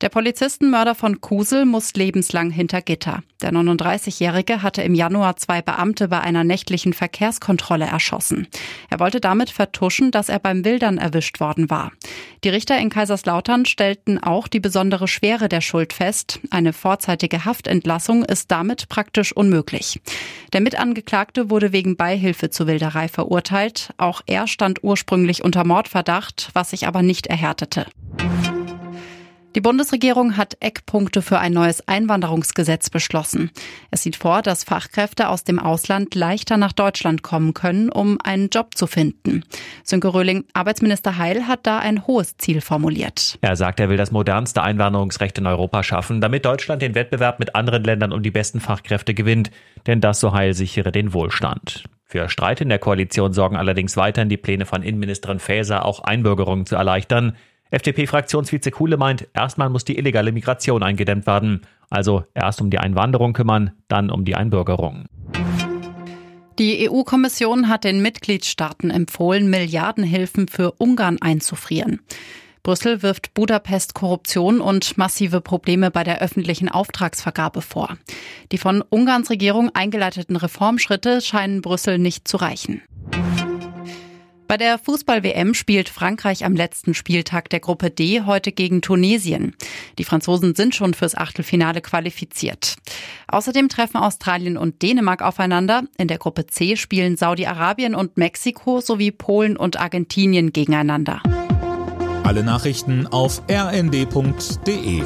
Der Polizistenmörder von Kusel muss lebenslang hinter Gitter. Der 39-Jährige hatte im Januar zwei Beamte bei einer nächtlichen Verkehrskontrolle erschossen. Er wollte damit vertuschen, dass er beim Wildern erwischt worden war. Die Richter in Kaiserslautern stellten auch die besondere Schwere der Schuld fest. Eine vorzeitige Haftentlassung ist damit praktisch unmöglich. Der Mitangeklagte wurde wegen Beihilfe zur Wilderei verurteilt. Auch er stand ursprünglich unter Mordverdacht, was sich aber nicht erhärtete. Die Bundesregierung hat Eckpunkte für ein neues Einwanderungsgesetz beschlossen. Es sieht vor, dass Fachkräfte aus dem Ausland leichter nach Deutschland kommen können, um einen Job zu finden. Sönke Röhling, Arbeitsminister Heil hat da ein hohes Ziel formuliert. Er sagt, er will das modernste Einwanderungsrecht in Europa schaffen, damit Deutschland den Wettbewerb mit anderen Ländern um die besten Fachkräfte gewinnt, denn das so Heil sichere den Wohlstand. Für Streit in der Koalition sorgen allerdings weiterhin die Pläne von Innenministerin Faeser, auch Einbürgerungen zu erleichtern. FDP-Fraktionsvize Kuhle meint, erstmal muss die illegale Migration eingedämmt werden. Also erst um die Einwanderung kümmern, dann um die Einbürgerung. Die EU-Kommission hat den Mitgliedstaaten empfohlen, Milliardenhilfen für Ungarn einzufrieren. Brüssel wirft Budapest Korruption und massive Probleme bei der öffentlichen Auftragsvergabe vor. Die von Ungarns Regierung eingeleiteten Reformschritte scheinen Brüssel nicht zu reichen. Bei der Fußball-WM spielt Frankreich am letzten Spieltag der Gruppe D heute gegen Tunesien. Die Franzosen sind schon fürs Achtelfinale qualifiziert. Außerdem treffen Australien und Dänemark aufeinander. In der Gruppe C spielen Saudi-Arabien und Mexiko sowie Polen und Argentinien gegeneinander. Alle Nachrichten auf rnd.de